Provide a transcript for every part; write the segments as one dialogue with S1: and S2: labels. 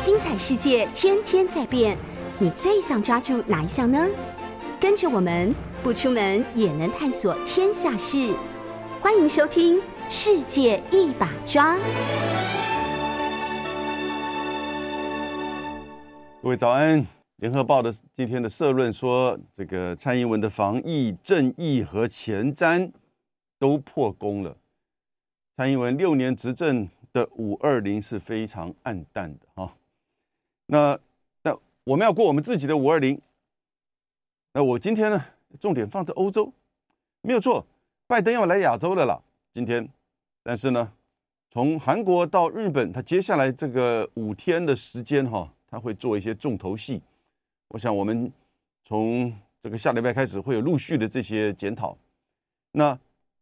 S1: 精彩世界天天在变，你最想抓住哪一项呢？跟着我们不出门也能探索天下事，欢迎收听《世界一把抓》。
S2: 各位早安！联合报的今天的社论说，这个蔡英文的防疫正义和前瞻都破功了。蔡英文六年执政的五二零是非常暗淡的哈。那那我们要过我们自己的五二零。那我今天呢，重点放在欧洲，没有错，拜登要来亚洲的了。今天，但是呢，从韩国到日本，他接下来这个五天的时间哈，他会做一些重头戏。我想我们从这个下礼拜开始会有陆续的这些检讨。那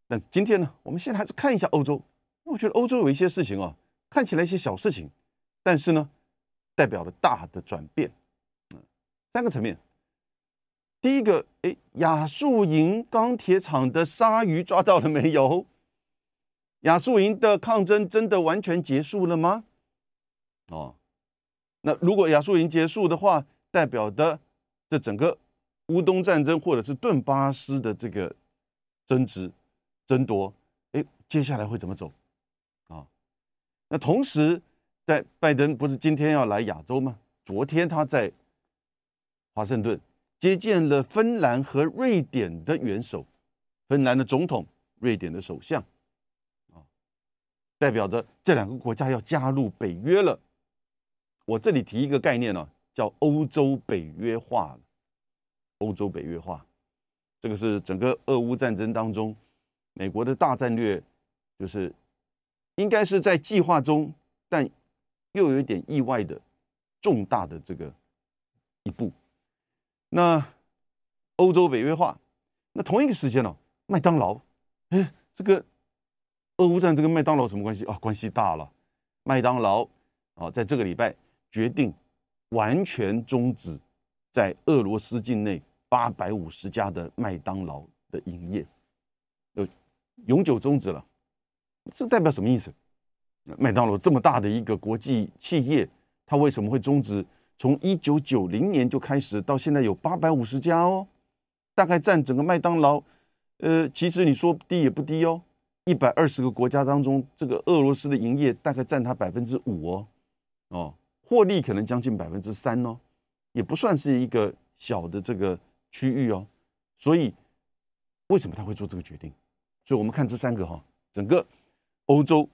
S2: 但是今天呢，我们现在还是看一下欧洲。我觉得欧洲有一些事情啊，看起来一些小事情，但是呢。代表了大的转变，嗯，三个层面。第一个，哎，亚速营钢铁厂的鲨鱼抓到了没有？亚速营的抗争真的完全结束了吗？哦，那如果亚速营结束的话，代表的这整个乌东战争或者是顿巴斯的这个争执争夺，哎，接下来会怎么走？啊，那同时。在拜登不是今天要来亚洲吗？昨天他在华盛顿接见了芬兰和瑞典的元首，芬兰的总统，瑞典的首相，啊，代表着这两个国家要加入北约了。我这里提一个概念呢，叫欧洲北约化了。欧洲北约化，这个是整个俄乌战争当中美国的大战略，就是应该是在计划中，但。又有一点意外的重大的这个一步，那欧洲北约化，那同一个时间呢，麦当劳，哎，这个俄乌战这跟麦当劳什么关系啊？关系大了，麦当劳啊，在这个礼拜决定完全终止在俄罗斯境内八百五十家的麦当劳的营业，就永久终止了，这代表什么意思？麦当劳这么大的一个国际企业，它为什么会终止？从一九九零年就开始，到现在有八百五十家哦，大概占整个麦当劳，呃，其实你说低也不低哦，一百二十个国家当中，这个俄罗斯的营业大概占它百分之五哦，哦，获利可能将近百分之三哦，也不算是一个小的这个区域哦，所以为什么他会做这个决定？所以我们看这三个哈，整个欧洲。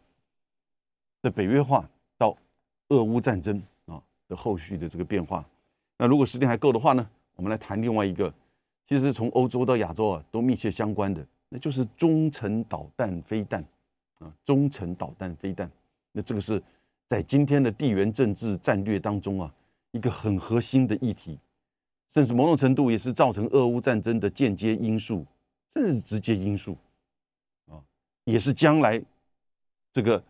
S2: 的北约化到俄乌战争啊的后续的这个变化，那如果时间还够的话呢，我们来谈另外一个，其实从欧洲到亚洲啊都密切相关的，那就是中程导弹飞弹啊，中程导弹飞弹，那这个是在今天的地缘政治战略当中啊一个很核心的议题，甚至某种程度也是造成俄乌战争的间接因素，甚至直接因素啊，也是将来这个。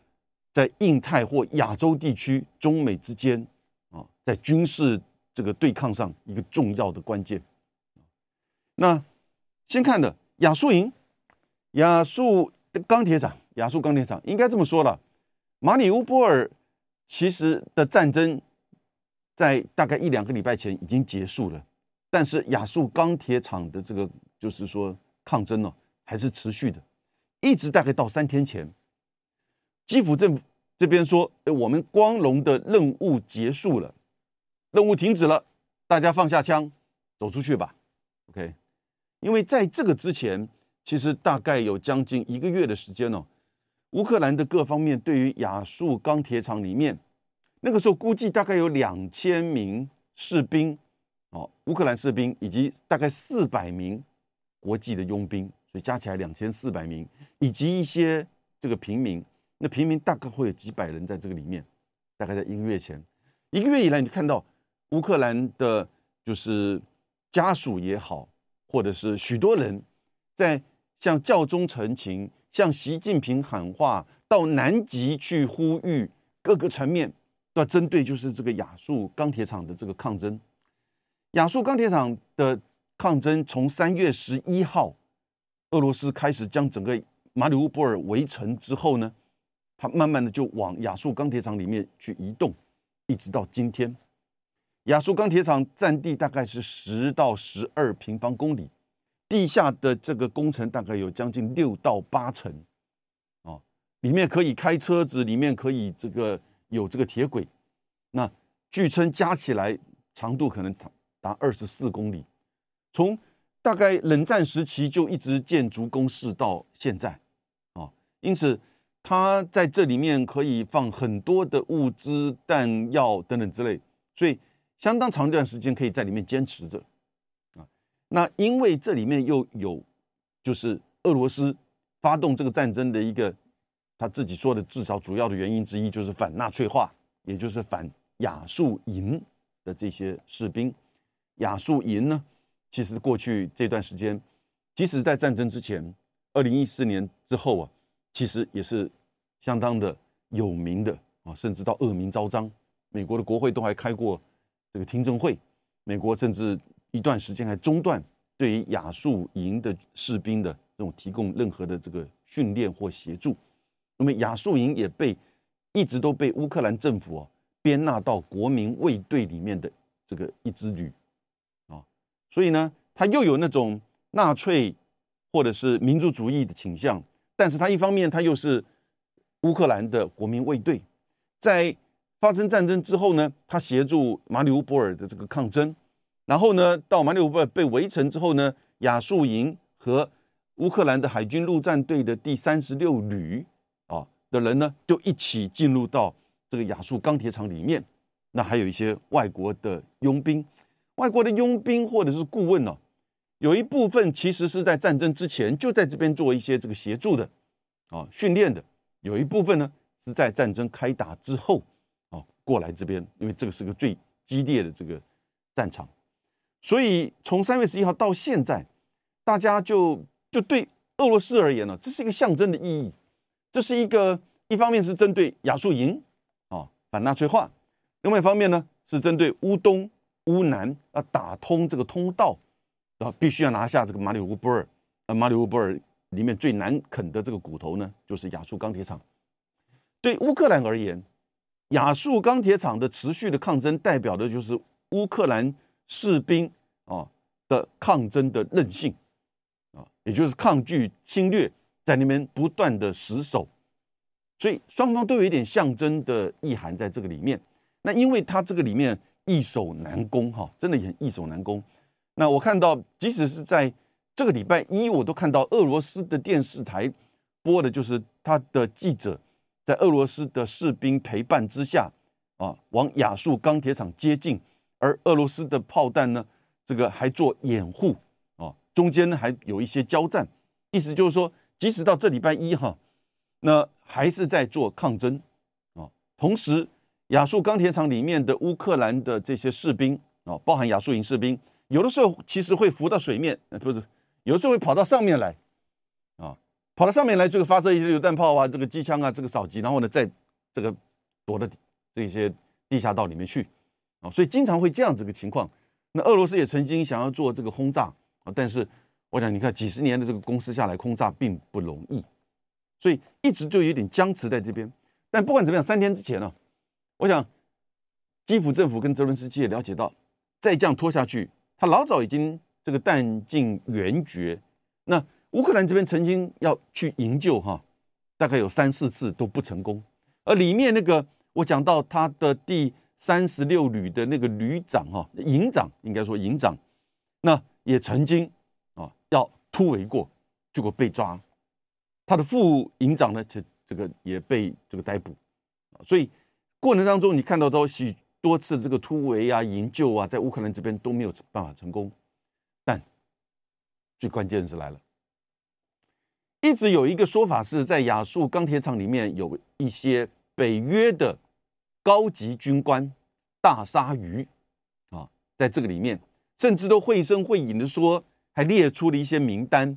S2: 在印太或亚洲地区、中美之间，啊，在军事这个对抗上一个重要的关键。那先看的亚速营，亚速钢铁厂，亚速钢铁厂应该这么说了。马里乌波尔其实的战争在大概一两个礼拜前已经结束了，但是亚速钢铁厂的这个就是说抗争呢还是持续的，一直大概到三天前。基辅政府这边说：“哎，我们光荣的任务结束了，任务停止了，大家放下枪，走出去吧。”OK，因为在这个之前，其实大概有将近一个月的时间哦，乌克兰的各方面对于亚速钢铁厂里面，那个时候估计大概有两千名士兵哦，乌克兰士兵以及大概四百名国际的佣兵，所以加起来两千四百名，以及一些这个平民。那平民大概会有几百人在这个里面，大概在一个月前，一个月以来，你看到乌克兰的，就是家属也好，或者是许多人在向教宗陈情，向习近平喊话，到南极去呼吁各个层面，都要针对就是这个亚速钢铁厂的这个抗争。亚速钢铁厂的抗争从三月十一号，俄罗斯开始将整个马里乌波尔围城之后呢？它慢慢的就往亚速钢铁厂里面去移动，一直到今天，亚速钢铁厂占地大概是十到十二平方公里，地下的这个工程大概有将近六到八层，哦，里面可以开车子，里面可以这个有这个铁轨，那据称加起来长度可能长达二十四公里，从大概冷战时期就一直建筑工事到现在，啊，因此。他在这里面可以放很多的物资、弹药等等之类，所以相当长一段时间可以在里面坚持着啊。那因为这里面又有，就是俄罗斯发动这个战争的一个他自己说的至少主要的原因之一，就是反纳粹化，也就是反亚速营的这些士兵。亚速营呢，其实过去这段时间，即使在战争之前，二零一四年之后啊。其实也是相当的有名的啊，甚至到恶名昭彰。美国的国会都还开过这个听证会，美国甚至一段时间还中断对于亚速营的士兵的这种提供任何的这个训练或协助。那么亚速营也被一直都被乌克兰政府啊编纳到国民卫队里面的这个一支旅啊，所以呢，他又有那种纳粹或者是民族主义的倾向。但是他一方面，他又是乌克兰的国民卫队，在发生战争之后呢，他协助马里乌波尔的这个抗争，然后呢，到马里乌波尔被围城之后呢，亚速营和乌克兰的海军陆战队的第三十六旅啊的人呢，就一起进入到这个亚速钢铁厂里面。那还有一些外国的佣兵，外国的佣兵或者是顾问呢。有一部分其实是在战争之前就在这边做一些这个协助的，啊，训练的；有一部分呢是在战争开打之后，啊，过来这边，因为这个是个最激烈的这个战场，所以从三月十一号到现在，大家就就对俄罗斯而言呢，这是一个象征的意义，这是一个一方面是针对亚速营啊反纳粹化，另外一方面呢是针对乌东、乌南啊打通这个通道。啊，必须要拿下这个马里乌波尔。呃，马里乌波尔里面最难啃的这个骨头呢，就是亚速钢铁厂。对乌克兰而言，亚速钢铁厂的持续的抗争，代表的就是乌克兰士兵啊的抗争的韧性啊，也就是抗拒侵略，在那边不断的死守。所以双方都有一点象征的意涵在这个里面。那因为它这个里面易守难攻，哈，真的也易守难攻。那我看到，即使是在这个礼拜一，我都看到俄罗斯的电视台播的，就是他的记者在俄罗斯的士兵陪伴之下，啊，往亚速钢铁厂接近，而俄罗斯的炮弹呢，这个还做掩护，啊，中间呢还有一些交战，意思就是说，即使到这礼拜一哈，那还是在做抗争，啊，同时亚速钢铁厂里面的乌克兰的这些士兵，啊，包含亚速营士兵。有的时候其实会浮到水面，不是，有的时候会跑到上面来，啊，跑到上面来，这个发射一些榴弹炮啊，这个机枪啊，这个扫击，然后呢，在这个躲到这些地下道里面去，啊，所以经常会这样子个情况。那俄罗斯也曾经想要做这个轰炸啊，但是我想你看几十年的这个攻司下来，轰炸并不容易，所以一直就有点僵持在这边。但不管怎么样，三天之前呢，我想基辅政府跟泽伦斯基也了解到，再这样拖下去。他老早已经这个弹尽援绝，那乌克兰这边曾经要去营救哈，大概有三四次都不成功。而里面那个我讲到他的第三十六旅的那个旅长哈，营长应该说营长，那也曾经啊要突围过，结果被抓。他的副营长呢，这这个也被这个逮捕。所以过程当中你看到都是。多次这个突围啊、营救啊，在乌克兰这边都没有办法成功。但最关键是来了，一直有一个说法是在亚速钢铁厂里面有一些北约的高级军官大鲨鱼啊，在这个里面，甚至都绘声绘影的说，还列出了一些名单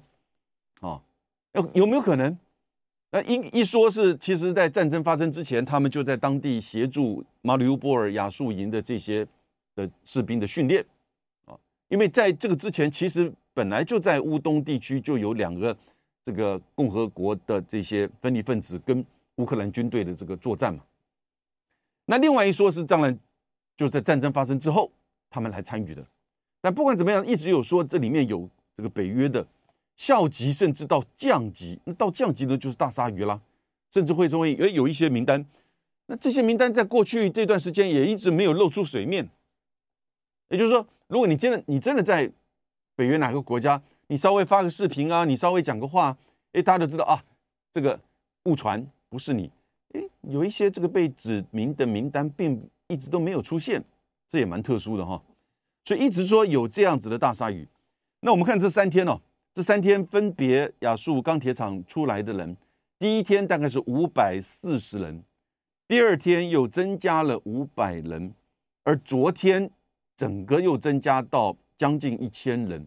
S2: 啊，有有没有可能？那一一说是，其实，在战争发生之前，他们就在当地协助马里乌波尔亚速营的这些的士兵的训练啊。因为在这个之前，其实本来就在乌东地区就有两个这个共和国的这些分离分子跟乌克兰军队的这个作战嘛。那另外一说是，当然就在战争发生之后他们来参与的。但不管怎么样，一直有说这里面有这个北约的校级，甚至到降级，那到降级呢就是大鲨鱼啦，甚至会成为有有一些名单。那这些名单在过去这段时间也一直没有露出水面。也就是说，如果你真的你真的在北约哪个国家，你稍微发个视频啊，你稍微讲个话，哎，大家都知道啊，这个误传不是你。哎，有一些这个被指名的名单并一直都没有出现，这也蛮特殊的哈。所以一直说有这样子的大鲨鱼。那我们看这三天哦，这三天分别亚速钢铁厂出来的人，第一天大概是五百四十人，第二天又增加了五百人，而昨天。整个又增加到将近一千人，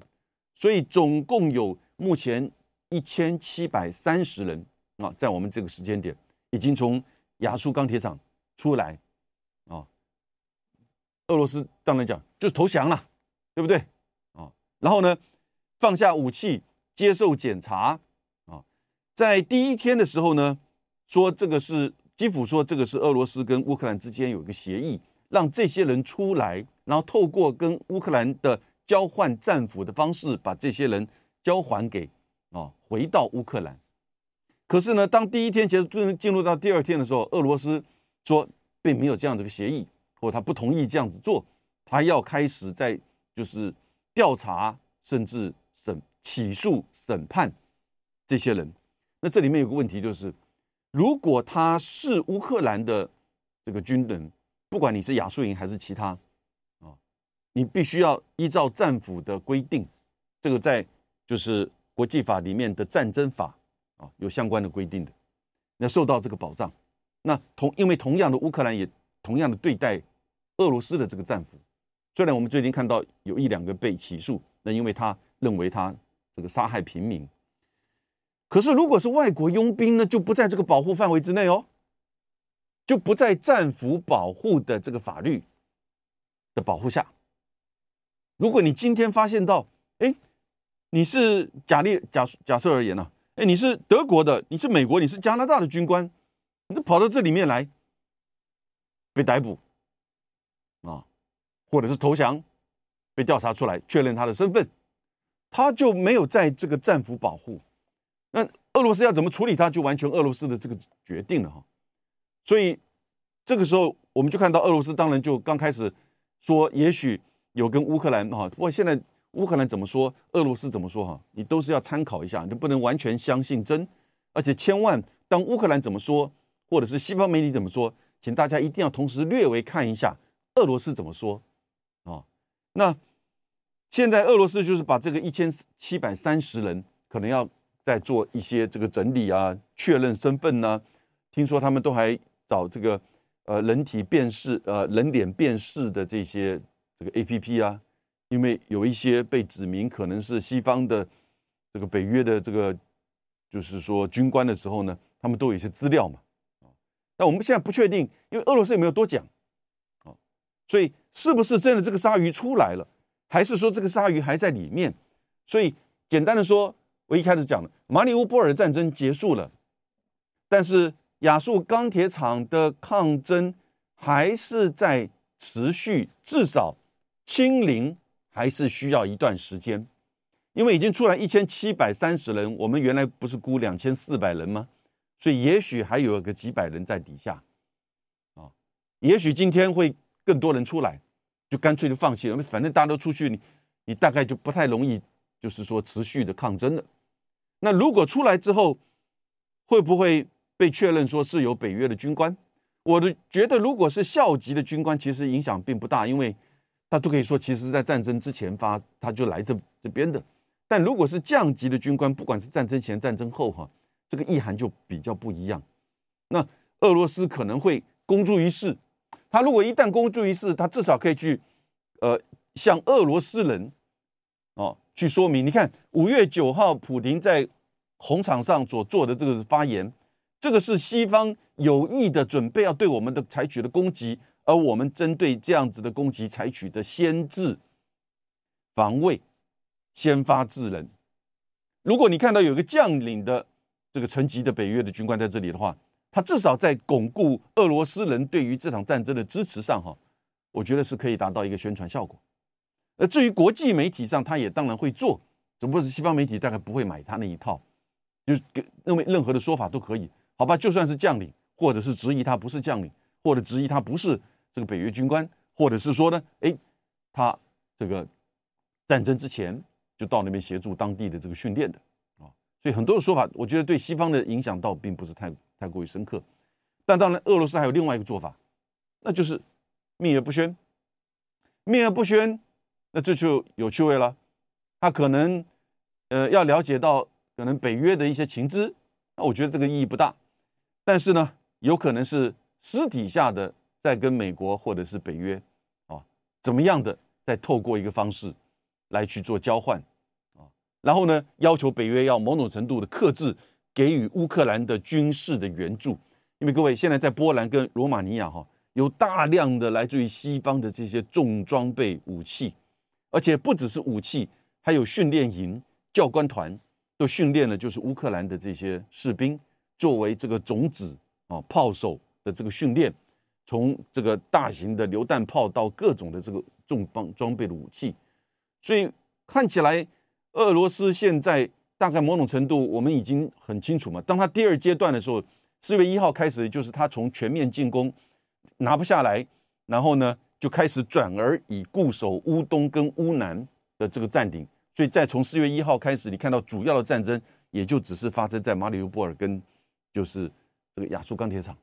S2: 所以总共有目前一千七百三十人啊，在我们这个时间点已经从亚速钢铁厂出来啊。俄罗斯当然讲就投降了，对不对啊？然后呢，放下武器接受检查啊。在第一天的时候呢，说这个是基辅说这个是俄罗斯跟乌克兰之间有一个协议，让这些人出来。然后透过跟乌克兰的交换战俘的方式，把这些人交还给啊，回到乌克兰。可是呢，当第一天结束进入到第二天的时候，俄罗斯说并没有这样子个协议，或他不同意这样子做，他要开始在就是调查，甚至起诉审判这些人。那这里面有个问题就是，如果他是乌克兰的这个军人，不管你是亚速营还是其他。啊你必须要依照战俘的规定，这个在就是国际法里面的战争法啊有相关的规定的，那受到这个保障。那同因为同样的乌克兰也同样的对待俄罗斯的这个战俘，虽然我们最近看到有一两个被起诉，那因为他认为他这个杀害平民，可是如果是外国佣兵呢，就不在这个保护范围之内哦，就不在战俘保护的这个法律的保护下。如果你今天发现到，哎，你是假列假假设而言呢，哎，你是德国的，你是美国，你是加拿大的军官，你都跑到这里面来被逮捕啊，或者是投降被调查出来确认他的身份，他就没有在这个战俘保护，那俄罗斯要怎么处理他，就完全俄罗斯的这个决定了哈。所以这个时候我们就看到俄罗斯当然就刚开始说，也许。有跟乌克兰哈，不过现在乌克兰怎么说，俄罗斯怎么说哈，你都是要参考一下，你不能完全相信真，而且千万当乌克兰怎么说，或者是西方媒体怎么说，请大家一定要同时略微看一下俄罗斯怎么说啊。那现在俄罗斯就是把这个一千七百三十人，可能要再做一些这个整理啊，确认身份呢。听说他们都还找这个呃人体辨识呃人脸辨识的这些。这个 A P P 啊，因为有一些被指明可能是西方的这个北约的这个，就是说军官的时候呢，他们都有一些资料嘛，啊，但我们现在不确定，因为俄罗斯也没有多讲，啊，所以是不是真的这个鲨鱼出来了，还是说这个鲨鱼还在里面？所以简单的说，我一开始讲的马里乌波尔战争结束了，但是亚速钢铁厂的抗争还是在持续，至少。清零还是需要一段时间，因为已经出来一千七百三十人，我们原来不是估两千四百人吗？所以也许还有个几百人在底下，啊，也许今天会更多人出来，就干脆就放弃了，反正大家都出去，你你大概就不太容易，就是说持续的抗争了。那如果出来之后，会不会被确认说是有北约的军官？我的觉得，如果是校级的军官，其实影响并不大，因为。他都可以说，其实是在战争之前发，他就来这这边的。但如果是降级的军官，不管是战争前、战争后，哈，这个意涵就比较不一样。那俄罗斯可能会公诸于世，他如果一旦公诸于世，他至少可以去，呃，向俄罗斯人，哦，去说明。你看五月九号，普京在红场上所做的这个发言，这个是西方有意的准备要对我们的采取的攻击。而我们针对这样子的攻击采取的先制防卫、先发制人。如果你看到有一个将领的这个层级的北约的军官在这里的话，他至少在巩固俄罗斯人对于这场战争的支持上，哈，我觉得是可以达到一个宣传效果。而至于国际媒体上，他也当然会做，只不过是西方媒体大概不会买他那一套，就是认为任何的说法都可以，好吧？就算是将领，或者是质疑他不是将领，或者质疑他不是这个北约军官，或者是说呢，哎，他这个战争之前就到那边协助当地的这个训练的，所以很多的说法，我觉得对西方的影响倒并不是太太过于深刻。但当然，俄罗斯还有另外一个做法，那就是秘而不宣。秘而不宣，那这就有趣味了。他可能呃要了解到可能北约的一些情资，那我觉得这个意义不大。但是呢，有可能是私底下的在跟美国或者是北约啊怎么样的，再透过一个方式来去做交换，然后呢要求北约要某种程度的克制给予乌克兰的军事的援助。因为各位现在在波兰跟罗马尼亚哈有大量的来自于西方的这些重装备武器，而且不只是武器，还有训练营、教官团都训练了，就是乌克兰的这些士兵作为这个种子啊炮手的这个训练，从这个大型的榴弹炮到各种的这个重装装备的武器，所以看起来俄罗斯现在大概某种程度我们已经很清楚嘛，当他第二阶段的时候。四月一号开始，就是他从全面进攻拿不下来，然后呢就开始转而以固守乌东跟乌南的这个占领。所以再从四月一号开始，你看到主要的战争也就只是发生在马里乌波尔跟就是这个亚速钢铁厂，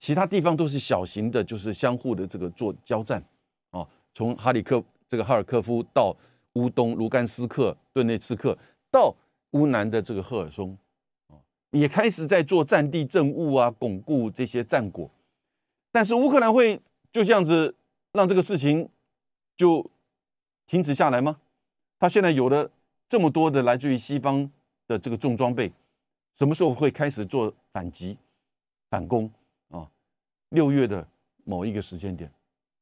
S2: 其他地方都是小型的，就是相互的这个做交战。哦，从哈里克这个哈尔科夫到乌东卢甘斯克、顿内茨克到乌南的这个赫尔松。也开始在做战地政务啊，巩固这些战果，但是乌克兰会就这样子让这个事情就停止下来吗？他现在有了这么多的来自于西方的这个重装备，什么时候会开始做反击、反攻啊？六月的某一个时间点，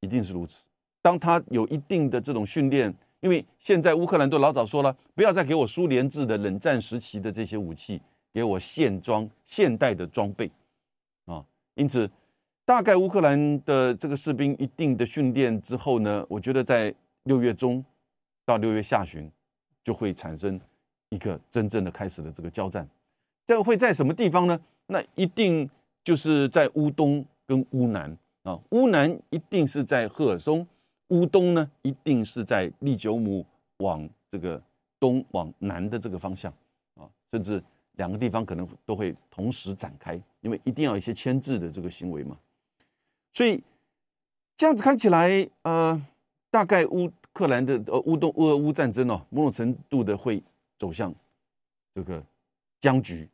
S2: 一定是如此。当他有一定的这种训练，因为现在乌克兰都老早说了，不要再给我苏联制的冷战时期的这些武器。给我现装现代的装备啊！因此，大概乌克兰的这个士兵一定的训练之后呢，我觉得在六月中到六月下旬就会产生一个真正的开始的这个交战。这会在什么地方呢？那一定就是在乌东跟乌南啊。乌南一定是在赫尔松，乌东呢一定是在利久姆往这个东往南的这个方向啊，甚至。两个地方可能都会同时展开，因为一定要一些牵制的这个行为嘛。所以这样子看起来，呃，大概乌克兰的呃乌东俄乌战争哦，某种程度的会走向这个僵局、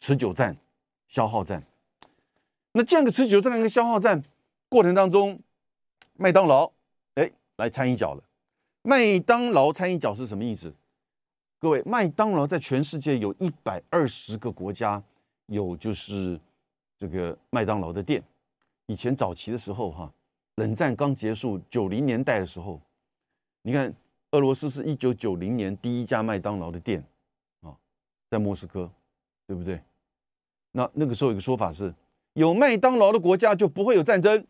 S2: 持久战、消耗战。那这样的持久战跟消耗战过程当中，麦当劳来掺一脚了。麦当劳掺一脚是什么意思？各位，麦当劳在全世界有一百二十个国家有就是这个麦当劳的店。以前早期的时候，哈，冷战刚结束九零年代的时候，你看俄罗斯是一九九零年第一家麦当劳的店啊，在莫斯科，对不对？那那个时候有个说法是，有麦当劳的国家就不会有战争，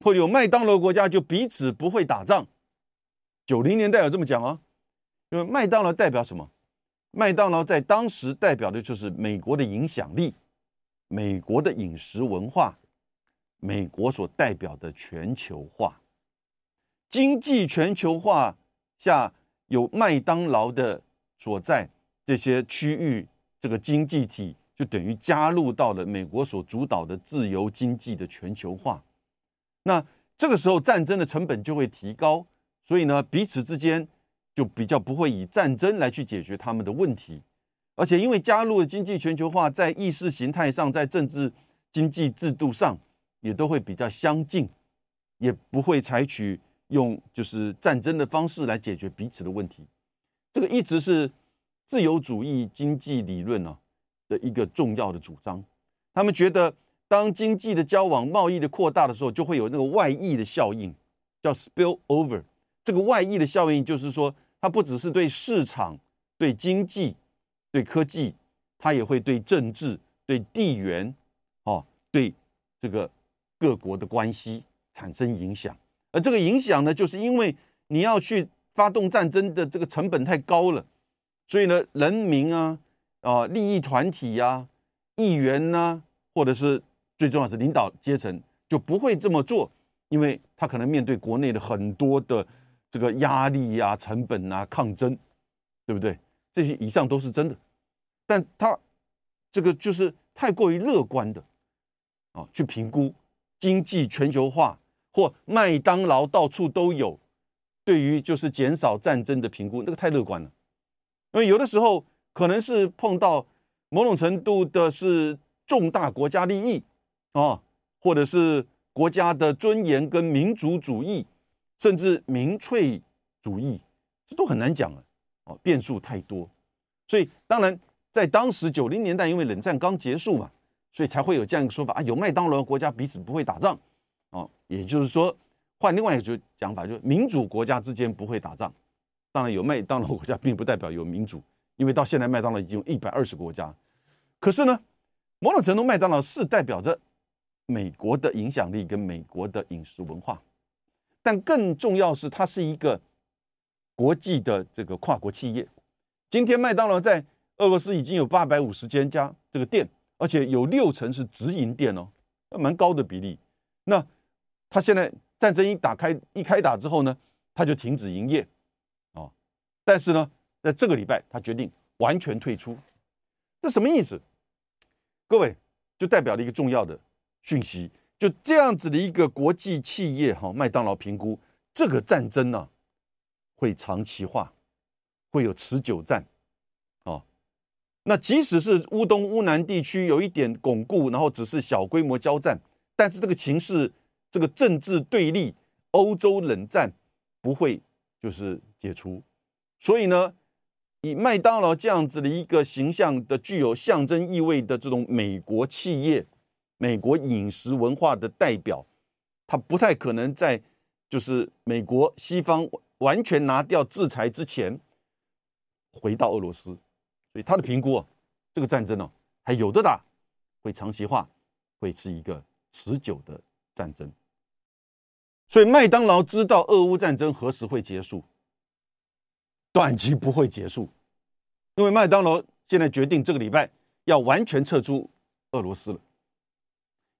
S2: 或有麦当劳国家就彼此不会打仗。九零年代有这么讲啊。因为麦当劳代表什么？麦当劳在当时代表的就是美国的影响力，美国的饮食文化，美国所代表的全球化，经济全球化下有麦当劳的所在这些区域，这个经济体就等于加入到了美国所主导的自由经济的全球化。那这个时候战争的成本就会提高，所以呢，彼此之间。就比较不会以战争来去解决他们的问题，而且因为加入了经济全球化，在意识形态上，在政治经济制度上也都会比较相近，也不会采取用就是战争的方式来解决彼此的问题。这个一直是自由主义经济理论呢的一个重要的主张。他们觉得，当经济的交往、贸易的扩大的时候，就会有那个外溢的效应，叫 spill over。这个外溢的效应就是说，它不只是对市场、对经济、对科技，它也会对政治、对地缘，哦，对这个各国的关系产生影响，而这个影响呢，就是因为你要去发动战争的这个成本太高了，所以呢，人民啊，啊，利益团体呀，议员呐，或者是最重要是领导阶层，就不会这么做，因为他可能面对国内的很多的这个压力呀、成本啊、抗争，对不对？这些以上都是真的，但他这个就是太过于乐观的啊，去评估。经济全球化或麦当劳到处都有，对于就是减少战争的评估，那个太乐观了。因为有的时候可能是碰到某种程度的是重大国家利益啊，或者是国家的尊严跟民族主义，甚至民粹主义，这都很难讲了。哦，变数太多，所以当然在当时九零年代，因为冷战刚结束嘛。所以才会有这样一个说法啊，有麦当劳国家彼此不会打仗，哦，也就是说，换另外一个讲法，就是民主国家之间不会打仗。当然，有麦当劳国家并不代表有民主，因为到现在麦当劳已经有一百二十个国家。可是呢，某种程度麦当劳是代表着美国的影响力跟美国的饮食文化，但更重要是它是一个国际的这个跨国企业。今天麦当劳在俄罗斯已经有八百五十间家这个店。而且有六成是直营店哦，蛮高的比例。那他现在战争一打开一开打之后呢，他就停止营业，啊，但是呢，在这个礼拜他决定完全退出，这什么意思？各位就代表了一个重要的讯息，就这样子的一个国际企业哈，麦当劳评估这个战争呢会长期化，会有持久战。那即使是乌东、乌南地区有一点巩固，然后只是小规模交战，但是这个情势、这个政治对立、欧洲冷战不会就是解除。所以呢，以麦当劳这样子的一个形象的、具有象征意味的这种美国企业、美国饮食文化的代表，他不太可能在就是美国西方完全拿掉制裁之前回到俄罗斯。所以他的评估啊，这个战争呢还有的打，会长期化，会是一个持久的战争。所以麦当劳知道俄乌战争何时会结束，短期不会结束，因为麦当劳现在决定这个礼拜要完全撤出俄罗斯了。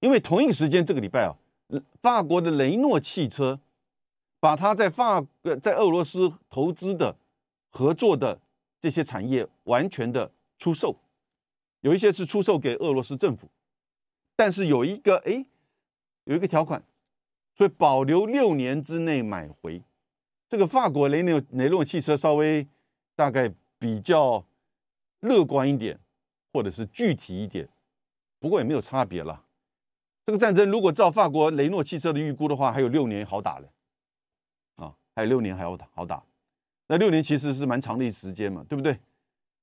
S2: 因为同一时间这个礼拜啊，法国的雷诺汽车把他在法呃在俄罗斯投资的合作的。这些产业完全的出售，有一些是出售给俄罗斯政府，但是有一个哎，有一个条款，所以保留六年之内买回。这个法国雷诺雷诺汽车稍微大概比较乐观一点，或者是具体一点，不过也没有差别了。这个战争如果照法国雷诺汽车的预估的话，还有六年好打了，啊，还有六年还要打好打。那六年其实是蛮长的一时间嘛，对不对？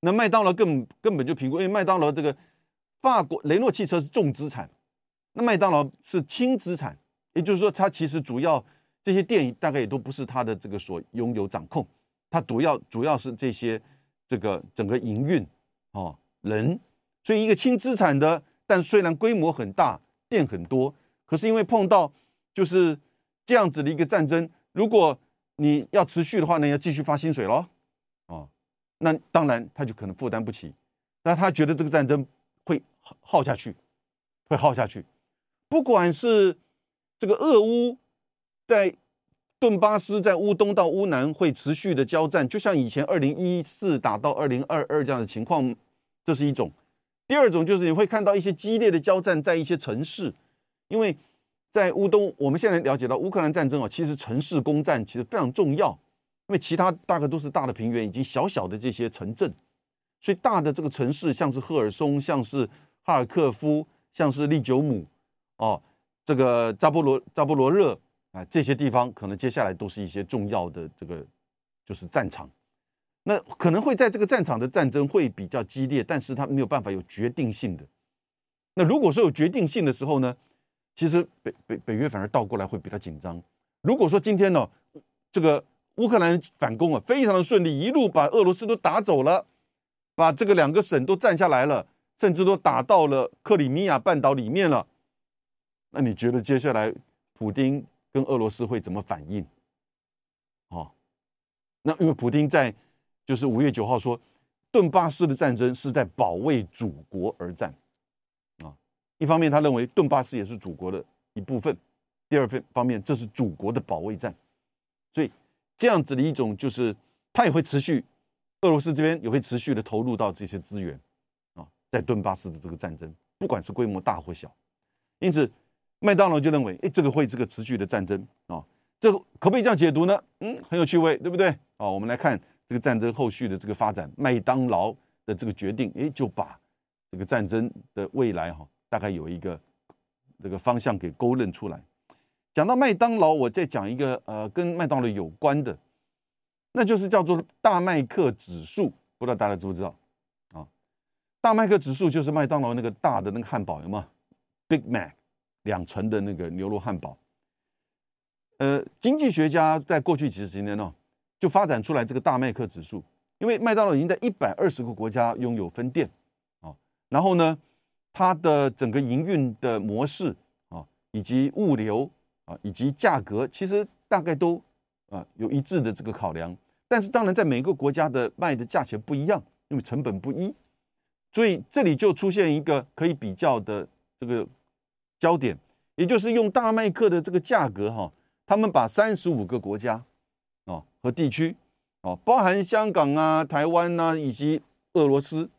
S2: 那麦当劳根根本就评估，因为麦当劳这个法国雷诺汽车是重资产，那麦当劳是轻资产，也就是说，它其实主要这些店大概也都不是它的这个所拥有掌控，它主要主要是这些这个整个营运哦人，所以一个轻资产的，但虽然规模很大，店很多，可是因为碰到就是这样子的一个战争，如果你要持续的话呢，要继续发薪水喽，哦，那当然他就可能负担不起，那他觉得这个战争会耗下去，会耗下去。不管是这个俄乌在顿巴斯，在乌东到乌南会持续的交战，就像以前二零一四打到二零二二这样的情况，这是一种。第二种就是你会看到一些激烈的交战在一些城市，因为。在乌东，我们现在了解到乌克兰战争啊，其实城市攻占其实非常重要，因为其他大概都是大的平原以及小小的这些城镇，所以大的这个城市，像是赫尔松，像是哈尔科夫，像是利久姆，哦，这个扎波罗扎波罗热啊，这些地方可能接下来都是一些重要的这个就是战场，那可能会在这个战场的战争会比较激烈，但是它没有办法有决定性的。那如果说有决定性的时候呢？其实北北北约反而倒过来会比较紧张。如果说今天呢，这个乌克兰反攻啊，非常的顺利，一路把俄罗斯都打走了，把这个两个省都占下来了，甚至都打到了克里米亚半岛里面了。那你觉得接下来普京跟俄罗斯会怎么反应？哦，那因为普京在就是五月九号说，顿巴斯的战争是在保卫祖国而战，啊，一方面他认为顿巴斯也是祖国的一部分，第二份方面这是祖国的保卫战，所以这样子的一种就是他也会持续，俄罗斯这边也会持续的投入到这些资源，啊，在顿巴斯的这个战争，不管是规模大或小，因此麦当劳就认为，哎，这个会是个持续的战争啊。这可不可以这样解读呢？嗯，很有趣味，对不对？啊，我们来看这个战争后续的这个发展。麦当劳的这个决定，哎，就把这个战争的未来哈，大概有一个这个方向给勾勒出来。讲到麦当劳，我再讲一个呃，跟麦当劳有关的，那就是叫做大麦克指数，不知道大家知不知道？啊，大麦克指数就是麦当劳那个大的那个汉堡，有吗？Big Mac 两层的那个牛肉汉堡。呃，经济学家在过去几十年呢，就发展出来这个大麦克指数，因为麦当劳已经在一百二十个国家拥有分店啊，然后呢，它的整个营运的模式啊，以及物流啊，以及价格，其实大概都啊有一致的这个考量。但是当然，在每个国家的卖的价钱不一样，因为成本不一，所以这里就出现一个可以比较的这个焦点，也就是用大麦克的这个价格哈。他们把三十五个国家，哦和地区，哦包含香港啊、台湾呐以及俄罗斯，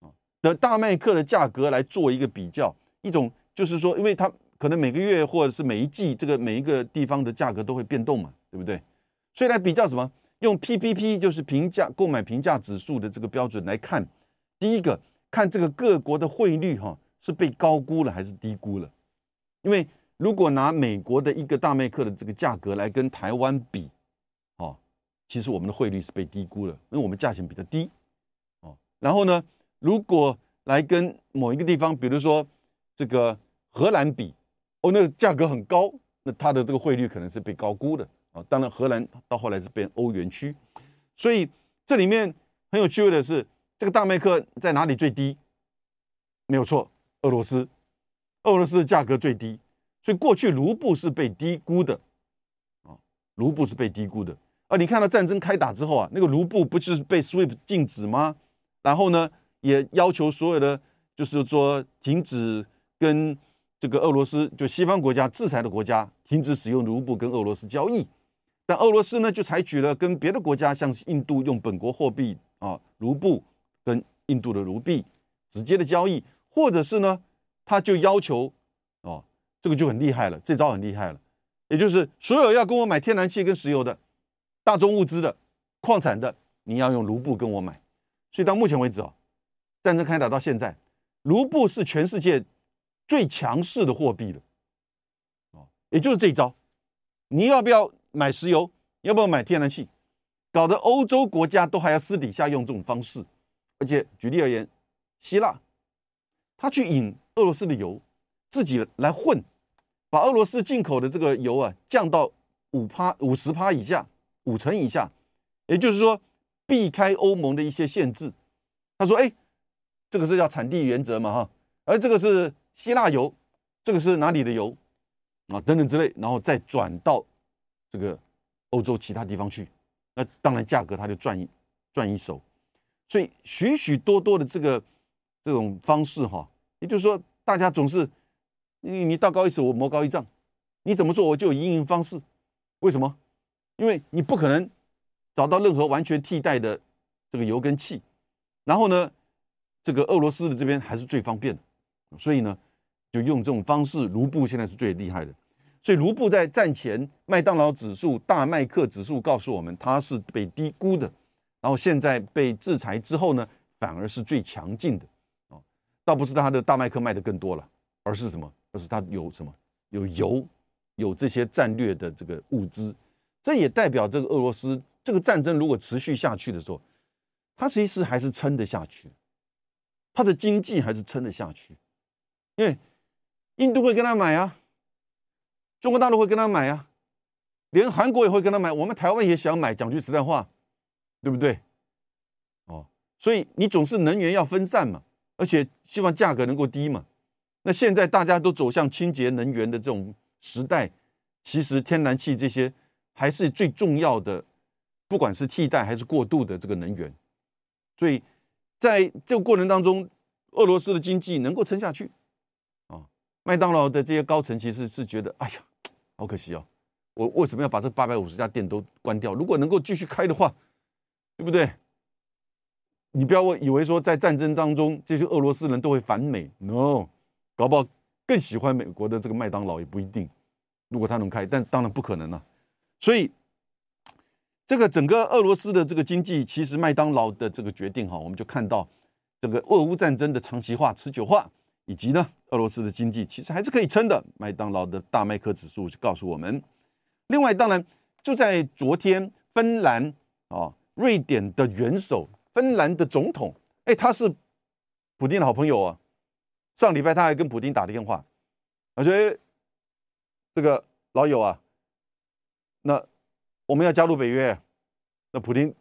S2: 啊的大麦克的价格来做一个比较，一种就是说，因为它可能每个月或者是每一季，这个每一个地方的价格都会变动嘛，对不对？所以来比较什么？用 PPP 就是评价购买评价指数的这个标准来看，第一个看这个各国的汇率哈是被高估了还是低估了，因为。如果拿美国的一个大麦克的这个价格来跟台湾比，其实我们的汇率是被低估了，因为我们价钱比较低，哦。然后呢，如果来跟某一个地方，比如说这个荷兰比，哦，那个价格很高，那它的这个汇率可能是被高估的，啊。当然，荷兰到后来是变欧元区，所以这里面很有趣味的是，这个大麦克在哪里最低？没有错，俄罗斯，俄罗斯的价格最低。所以过去卢布是被低估的，啊，卢布是被低估的。啊，你看到战争开打之后啊，那个卢布不就是被 SWIFT 禁止吗？然后呢，也要求所有的就是说停止跟这个俄罗斯就西方国家制裁的国家停止使用卢布跟俄罗斯交易。但俄罗斯呢，就采取了跟别的国家，像印度用本国货币啊卢布跟印度的卢币直接的交易，或者是呢，他就要求哦。这个就很厉害了，这招很厉害了，也就是所有要跟我买天然气跟石油的大宗物资的矿产的，你要用卢布跟我买。所以到目前为止啊，战争开打到现在，卢布是全世界最强势的货币了。哦，也就是这一招，你要不要买石油？要不要买天然气？搞得欧洲国家都还要私底下用这种方式，而且举例而言，希腊他去引俄罗斯的油。自己来混，把俄罗斯进口的这个油啊降到五趴、五十趴以下、五成以下，也就是说避开欧盟的一些限制。他说：“哎，这个是叫产地原则嘛，哈，而这个是希腊油，这个是哪里的油啊？等等之类，然后再转到这个欧洲其他地方去，那当然价格他就赚一赚一手。所以许许多多的这个这种方式哈，也就是说大家总是。”你你道高一尺，我魔高一丈，你怎么做我就有应用方式。为什么？因为你不可能找到任何完全替代的这个油跟气。然后呢，这个俄罗斯的这边还是最方便的，所以呢，就用这种方式。卢布现在是最厉害的，所以卢布在战前，麦当劳指数、大麦克指数告诉我们它是被低估的。然后现在被制裁之后呢，反而是最强劲的。哦，倒不是它的大麦克卖的更多了，而是什么？而是它有什么有油，有这些战略的这个物资，这也代表这个俄罗斯这个战争如果持续下去的时候，它其实还是撑得下去，它的经济还是撑得下去，因为印度会跟他买啊，中国大陆会跟他买啊，连韩国也会跟他买，我们台湾也想买，讲句实在话，对不对？哦，所以你总是能源要分散嘛，而且希望价格能够低嘛。那现在大家都走向清洁能源的这种时代，其实天然气这些还是最重要的，不管是替代还是过渡的这个能源。所以在这个过程当中，俄罗斯的经济能够撑下去啊。麦当劳的这些高层其实是觉得，哎呀，好可惜哦，我为什么要把这八百五十家店都关掉？如果能够继续开的话，对不对？你不要以为说在战争当中这些俄罗斯人都会反美，no，搞不好更喜欢美国的这个麦当劳也不一定。如果他能开，但当然不可能了。所以，这个整个俄罗斯的这个经济，其实麦当劳的这个决定哈，我们就看到这个俄乌战争的长期化、持久化，以及呢，俄罗斯的经济其实还是可以撑的。麦当劳的大麦克指数就告诉我们。另外，当然就在昨天，芬兰啊、瑞典的元首、芬兰的总统，哎，他是普京的好朋友啊。上礼拜他还跟普京打电话，我觉得。这个老友啊，那我们要加入北约，那普京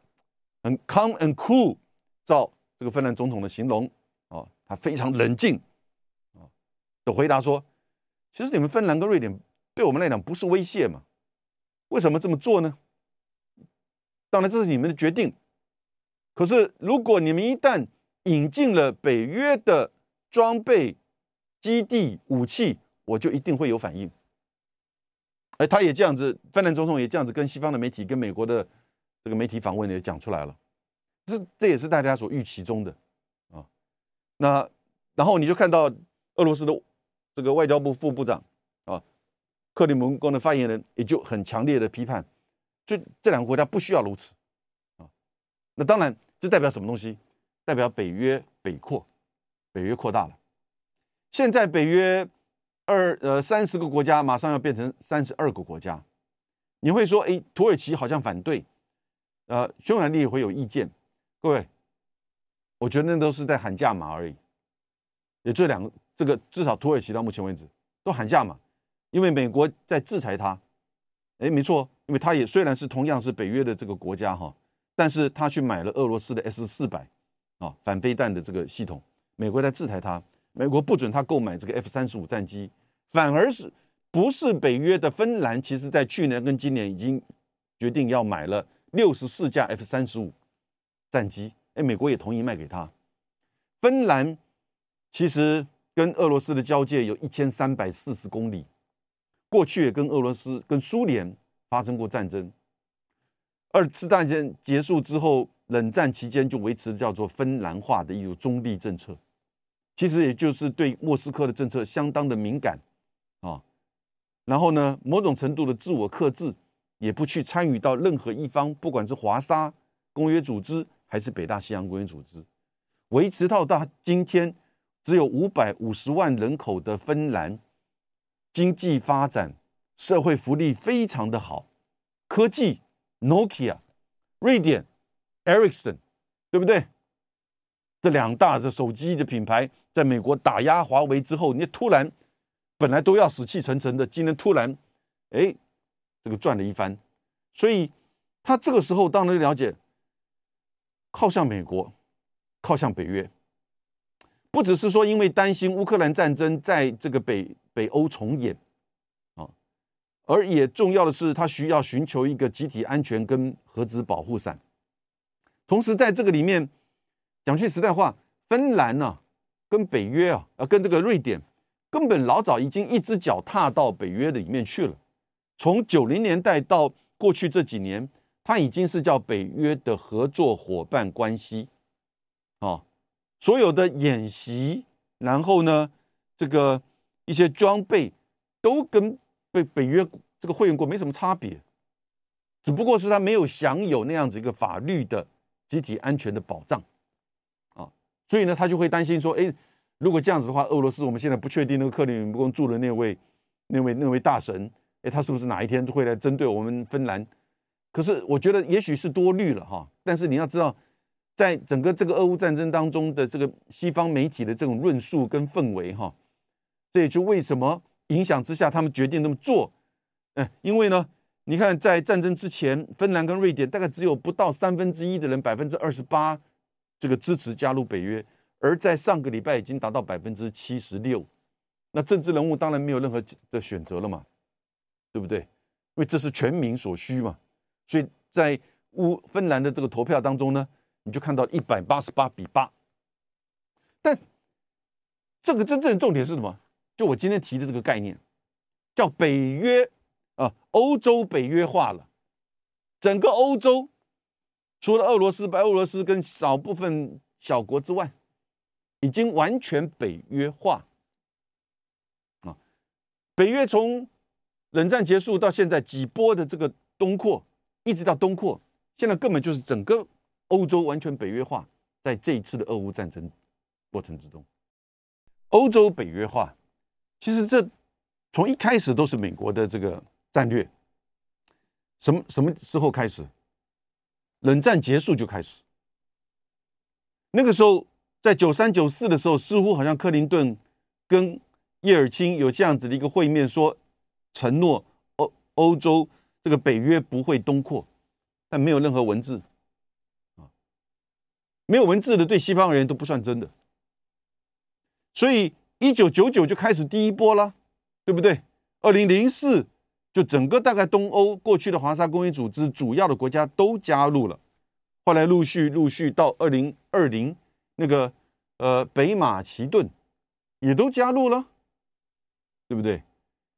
S2: 很 calm and cool，照这个芬兰总统的形容啊，他非常冷静啊的回答说，其实你们芬兰跟瑞典对我们来讲不是威胁嘛？为什么这么做呢？当然这是你们的决定，可是如果你们一旦引进了北约的装备、基地、武器，我就一定会有反应。哎，他也这样子，芬兰总统也这样子跟西方的媒体、跟美国的这个媒体访问也讲出来了，这这也是大家所预期中的啊。那然后你就看到俄罗斯的这个外交部副部长啊，克里姆林宫的发言人也就很强烈的批判，就这两个国家不需要如此啊。那当然，这代表什么东西？代表北约北扩，北约扩大了。现在北约。二呃三十个国家马上要变成三十二个国家，你会说，哎，土耳其好像反对，呃，匈牙利会有意见。各位，我觉得那都是在喊价码而已。也这两个，这个至少土耳其到目前为止都喊价嘛，因为美国在制裁他。哎，没错，因为他也虽然是同样是北约的这个国家哈，但是他去买了俄罗斯的 S 四百啊反飞弹的这个系统，美国在制裁他。美国不准他购买这个 F 三十五战机，反而是不是北约的芬兰，其实在去年跟今年已经决定要买了六十四架 F 三十五战机。哎，美国也同意卖给他。芬兰其实跟俄罗斯的交界有一千三百四十公里，过去也跟俄罗斯、跟苏联发生过战争。二次大战结束之后，冷战期间就维持叫做芬兰化的一种中立政策。其实也就是对莫斯科的政策相当的敏感啊，然后呢，某种程度的自我克制，也不去参与到任何一方，不管是华沙公约组织还是北大西洋公约组织，维持到到今天只有五百五十万人口的芬兰，经济发展、社会福利非常的好，科技 Nokia、瑞典 Ericsson，对不对？这两大的手机的品牌在美国打压华为之后，你突然本来都要死气沉沉的，今天突然哎，这个转了一番，所以他这个时候当然了解靠向美国，靠向北约，不只是说因为担心乌克兰战争在这个北北欧重演啊，而也重要的是他需要寻求一个集体安全跟核子保护伞，同时在这个里面。讲句实在话，芬兰呢，跟北约啊，呃，跟这个瑞典，根本老早已经一只脚踏到北约的里面去了。从九零年代到过去这几年，他已经是叫北约的合作伙伴关系。啊，所有的演习，然后呢，这个一些装备，都跟北北约这个会员国没什么差别，只不过是他没有享有那样子一个法律的集体安全的保障啊。所以呢，他就会担心说：，哎，如果这样子的话，俄罗斯我们现在不确定那个克里姆林宫住的那位、那位、那位大神，哎，他是不是哪一天会来针对我们芬兰？可是我觉得也许是多虑了哈。但是你要知道，在整个这个俄乌战争当中的这个西方媒体的这种论述跟氛围哈，这也就为什么影响之下他们决定那么做。嗯，因为呢，你看在战争之前，芬兰跟瑞典大概只有不到三分之一的人，百分之二十八。这个支持加入北约，而在上个礼拜已经达到百分之七十六，那政治人物当然没有任何的选择了嘛，对不对？因为这是全民所需嘛。所以在乌芬兰的这个投票当中呢，你就看到一百八十八比八。但这个真正的重点是什么？就我今天提的这个概念，叫北约啊，欧洲北约化了。整个欧洲除了俄罗斯、白俄罗斯跟少部分小国之外，已经完全北约化。啊，北约从冷战结束到现在几波的这个东扩，一直到东扩，现在根本就是整个欧洲完全北约化。在这一次的俄乌战争过程之中，欧洲北约化。其实这从一开始都是美国的这个战略。什么什么时候开始？冷战结束就开始。那个时候，在九三九四的时候，似乎好像克林顿跟叶尔钦有这样子的一个会面，说承诺欧欧洲这个北约不会东扩，但没有任何文字啊，没有文字的对西方而言都不算真的。所以。一九九九就开始第一波了，对不对？二零零四就整个大概东欧过去的华沙公约组织主要的国家都加入了，后来陆续陆续到二零二零那个呃北马其顿也都加入了，对不对？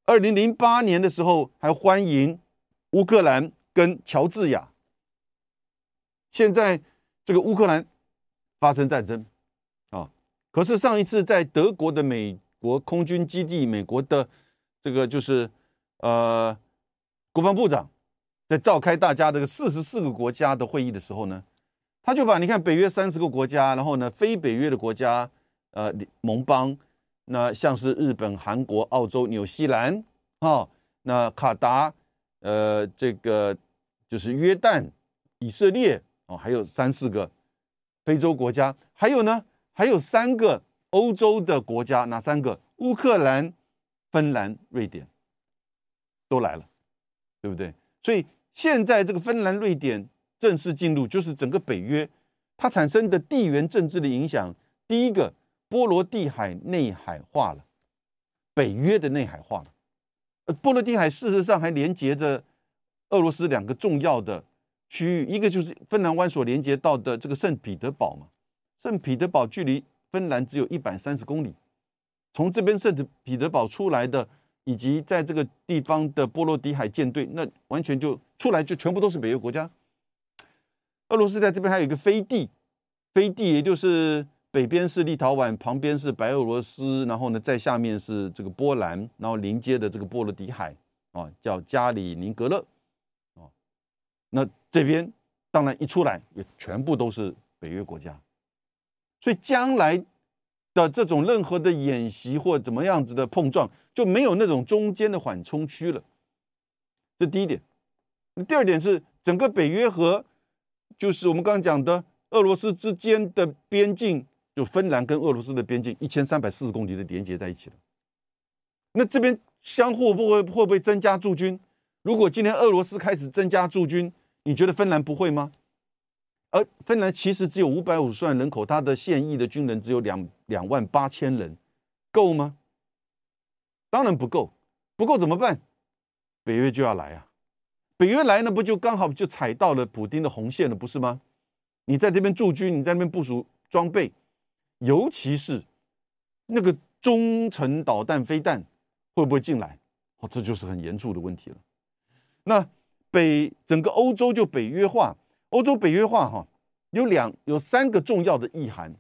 S2: 二零零八年的时候还欢迎乌克兰跟乔治亚，现在这个乌克兰发生战争啊。可是上一次在德国的美国空军基地，美国的这个就是呃国防部长在召开大家这个四十四个国家的会议的时候呢，他就把你看北约三十个国家，然后呢非北约的国家呃盟邦，那像是日本、韩国、澳洲、纽西兰啊，那卡达呃这个就是约旦、以色列哦，还有三四个非洲国家，还有呢。还有三个欧洲的国家，哪三个？乌克兰、芬兰、瑞典都来了，对不对？所以现在这个芬兰、瑞典正式进入，就是整个北约它产生的地缘政治的影响。第一个，波罗的海内海化了，北约的内海化了。呃，波罗的海事实上还连接着俄罗斯两个重要的区域，一个就是芬兰湾所连接到的这个圣彼得堡嘛。圣彼得堡距离芬兰只有一百三十公里，从这边圣彼得堡出来的，以及在这个地方的波罗的海舰队，那完全就出来就全部都是北约国家。俄罗斯在这边还有一个飞地，飞地也就是北边是立陶宛，旁边是白俄罗斯，然后呢在下面是这个波兰，然后临接的这个波罗的海啊，叫加里宁格勒啊。那这边当然一出来也全部都是北约国家。所以将来的这种任何的演习或怎么样子的碰撞，就没有那种中间的缓冲区了。这第一点。第二点是整个北约和就是我们刚刚讲的俄罗斯之间的边境，就芬兰跟俄罗斯的边境一千三百四十公里的连接在一起了。那这边相互不会会不会增加驻军？如果今天俄罗斯开始增加驻军，你觉得芬兰不会吗？而芬兰其实只有五百五十万人口，它的现役的军人只有两两万八千人，够吗？当然不够，不够怎么办？北约就要来啊！北约来呢，不就刚好就踩到了普京的红线了，不是吗？你在这边驻军，你在那边部署装备，尤其是那个中程导弹飞弹会不会进来？哦，这就是很严肃的问题了。那北整个欧洲就北约化。欧洲北约化哈有两有三个重要的意涵。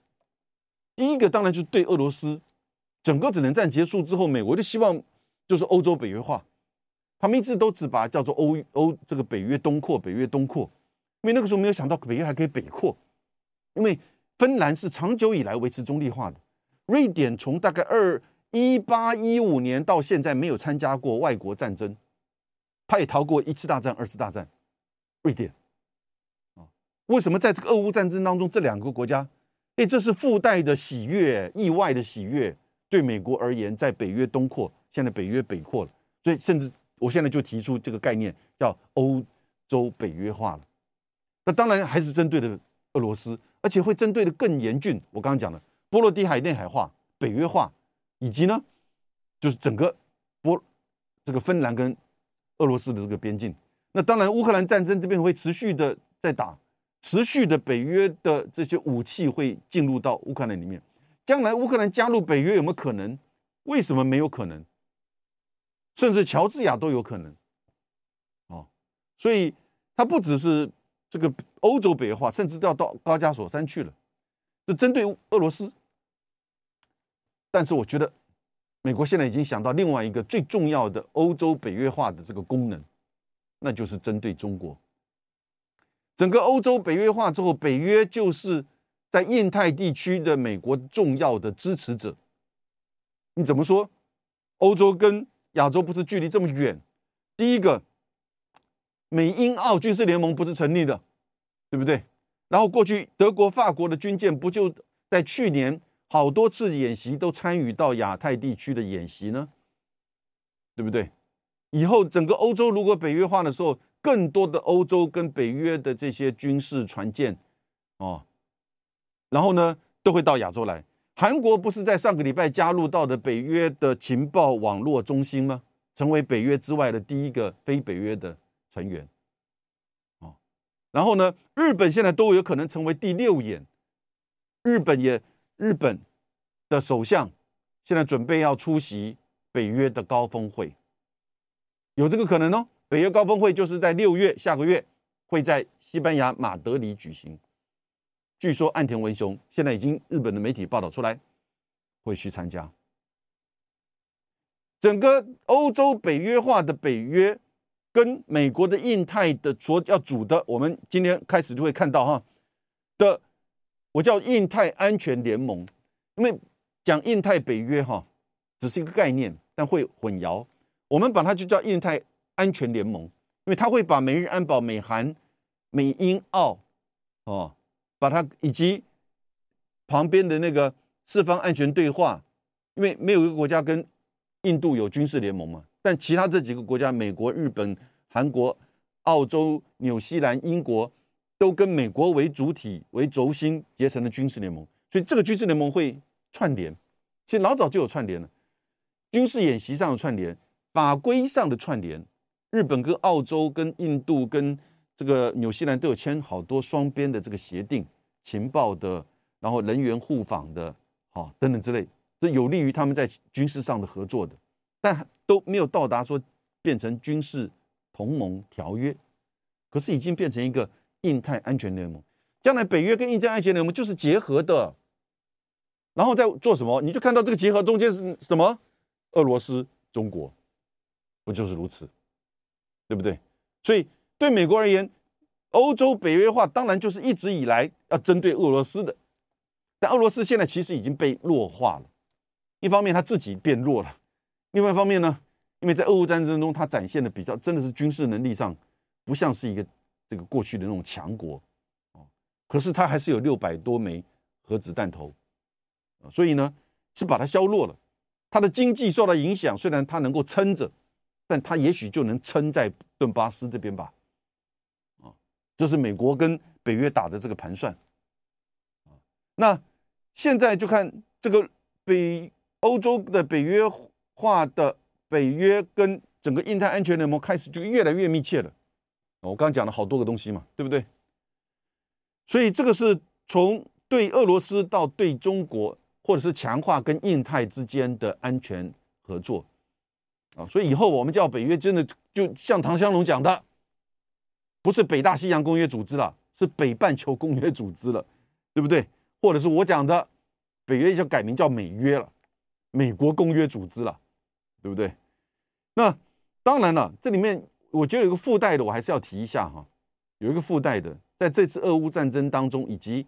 S2: 第一个当然就是对俄罗斯，整个冷战结束之后，美国就希望就是欧洲北约化。他们一直都只把叫做欧欧这个北约东扩，北约东扩，因为那个时候没有想到北约还可以北扩。因为芬兰是长久以来维持中立化的，瑞典从大概二一八一五年到现在没有参加过外国战争，他也逃过一次大战、二次大战。瑞典。啊为什么在这个俄乌战争当中，这两个国家，哎，这是附带的喜悦，意外的喜悦。对美国而言，在北约东扩，现在北约北扩了，所以甚至我现在就提出这个概念，叫欧洲北约化了。那当然还是针对的俄罗斯，而且会针对的更严峻。我刚刚讲的波罗的海内海化、北约化，以及呢，就是整个波这个芬兰跟俄罗斯的这个边境。那当然，乌克兰战争这边会持续的在打，持续的北约的这些武器会进入到乌克兰里面。将来乌克兰加入北约有没有可能？为什么没有可能？甚至乔治亚都有可能。哦，所以它不只是这个欧洲北约化，甚至都要到高加索山去了，就针对俄罗斯。但是我觉得，美国现在已经想到另外一个最重要的欧洲北约化的这个功能。那就是针对中国，整个欧洲北约化之后，北约就是在印太地区的美国重要的支持者。你怎么说？欧洲跟亚洲不是距离这么远？第一个，美英澳军事联盟不是成立的，对不对？然后过去德国、法国的军舰不就在去年好多次演习都参与到亚太地区的演习呢？对不对？以后整个欧洲如果北约化的时候，更多的欧洲跟北约的这些军事船舰，哦，然后呢都会到亚洲来。韩国不是在上个礼拜加入到的北约的情报网络中心吗？成为北约之外的第一个非北约的成员，哦，然后呢，日本现在都有可能成为第六眼。日本也，日本的首相现在准备要出席北约的高峰会。有这个可能哦，北约高峰会就是在六月下个月会在西班牙马德里举行。据说岸田文雄现在已经日本的媒体报道出来会去参加。整个欧洲北约化的北约跟美国的印太的所要组的，我们今天开始就会看到哈的，我叫印太安全联盟。因为讲印太北约哈只是一个概念，但会混淆。我们把它就叫印太安全联盟，因为它会把美日安保、美韩、美英澳，哦，把它以及旁边的那个四方安全对话，因为没有一个国家跟印度有军事联盟嘛，但其他这几个国家，美国、日本、韩国、澳洲、纽西兰、英国，都跟美国为主体为轴心结成了军事联盟，所以这个军事联盟会串联，其实老早就有串联了，军事演习上的串联。法规上的串联，日本跟澳洲、跟印度、跟这个纽西兰都有签好多双边的这个协定，情报的，然后人员互访的，好等等之类，这有利于他们在军事上的合作的，但都没有到达说变成军事同盟条约，可是已经变成一个印太安全联盟，将来北约跟印太安全联盟就是结合的，然后再做什么？你就看到这个结合中间是什么？俄罗斯、中国。不就是如此，对不对？所以对美国而言，欧洲北约化当然就是一直以来要针对俄罗斯的。但俄罗斯现在其实已经被弱化了，一方面他自己变弱了，另外一方面呢，因为在俄乌战争中，他展现的比较真的是军事能力上不像是一个这个过去的那种强国哦。可是他还是有六百多枚核子弹头所以呢是把它削弱了。他的经济受到影响，虽然他能够撑着。但他也许就能撑在顿巴斯这边吧，这是美国跟北约打的这个盘算，啊，那现在就看这个北欧洲的北约化的北约跟整个印太安全联盟开始就越来越密切了，我刚刚讲了好多个东西嘛，对不对？所以这个是从对俄罗斯到对中国，或者是强化跟印太之间的安全合作。啊，所以以后我们叫北约，真的就像唐湘龙讲的，不是北大西洋公约组织了，是北半球公约组织了，对不对？或者是我讲的，北约就改名叫美约了，美国公约组织了，对不对？那当然了，这里面我觉得有个附带的，我还是要提一下哈，有一个附带的，在这次俄乌战争当中，以及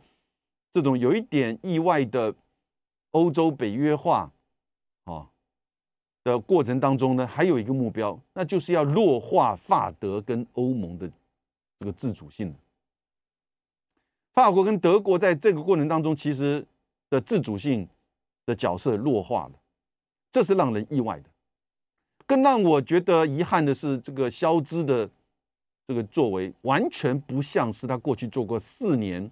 S2: 这种有一点意外的欧洲北约化，啊。的过程当中呢，还有一个目标，那就是要弱化法德跟欧盟的这个自主性。法国跟德国在这个过程当中，其实的自主性的角色弱化了，这是让人意外的。更让我觉得遗憾的是，这个肖兹的这个作为，完全不像是他过去做过四年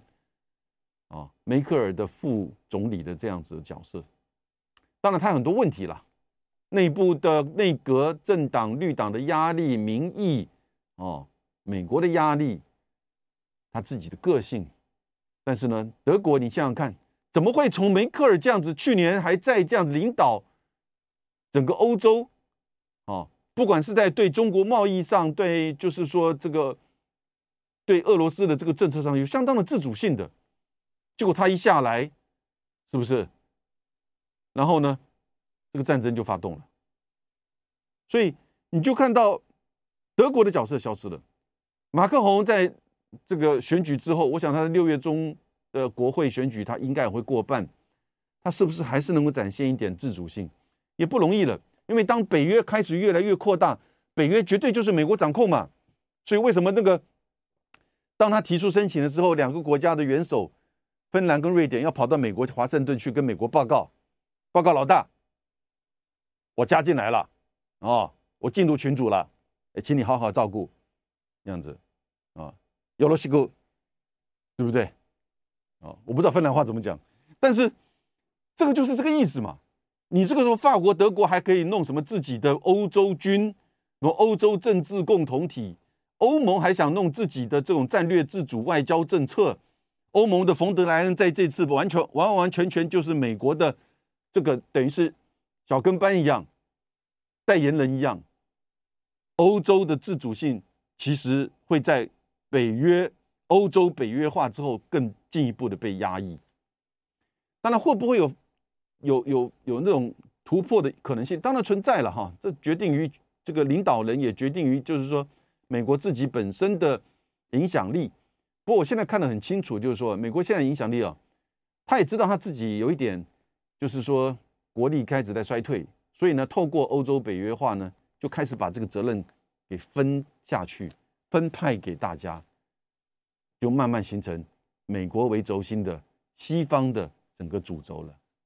S2: 啊梅克尔的副总理的这样子的角色。当然，他很多问题了。内部的内阁政党绿党的压力、民意哦，美国的压力，他自己的个性。但是呢，德国，你想想看，怎么会从梅克尔这样子，去年还在这样子领导整个欧洲，哦，不管是在对中国贸易上，对就是说这个对俄罗斯的这个政策上有相当的自主性的，结果他一下来，是不是？然后呢？这个战争就发动了，所以你就看到德国的角色消失了。马克宏在这个选举之后，我想他在六月中的国会选举，他应该也会过半。他是不是还是能够展现一点自主性，也不容易了。因为当北约开始越来越扩大，北约绝对就是美国掌控嘛。所以为什么那个当他提出申请的时候，两个国家的元首芬兰跟瑞典要跑到美国华盛顿去跟美国报告，报告老大。我加进来了，哦，我进入群组了，哎，请你好好照顾，这样子，啊，有了西哥，对不对？啊，我不知道芬兰话怎么讲，但是这个就是这个意思嘛。你这个时候法国、德国还可以弄什么自己的欧洲军，什么欧洲政治共同体，欧盟还想弄自己的这种战略自主外交政策。欧盟的冯德莱恩在这次完全完完全全就是美国的这个等于是。小跟班一样，代言人一样，欧洲的自主性其实会在北约、欧洲北约化之后更进一步的被压抑。当然，会不会有有有有那种突破的可能性？当然存在了哈。这决定于这个领导人，也决定于就是说美国自己本身的影响力。不过我现在看得很清楚，就是说美国现在影响力啊，他也知道他自己有一点，就是说。国力开始在衰退，所以呢，透过欧洲北约化呢，就开始把这个责任给分下去，分派给大家，就慢慢形成美国为轴心的西方的整个主轴了。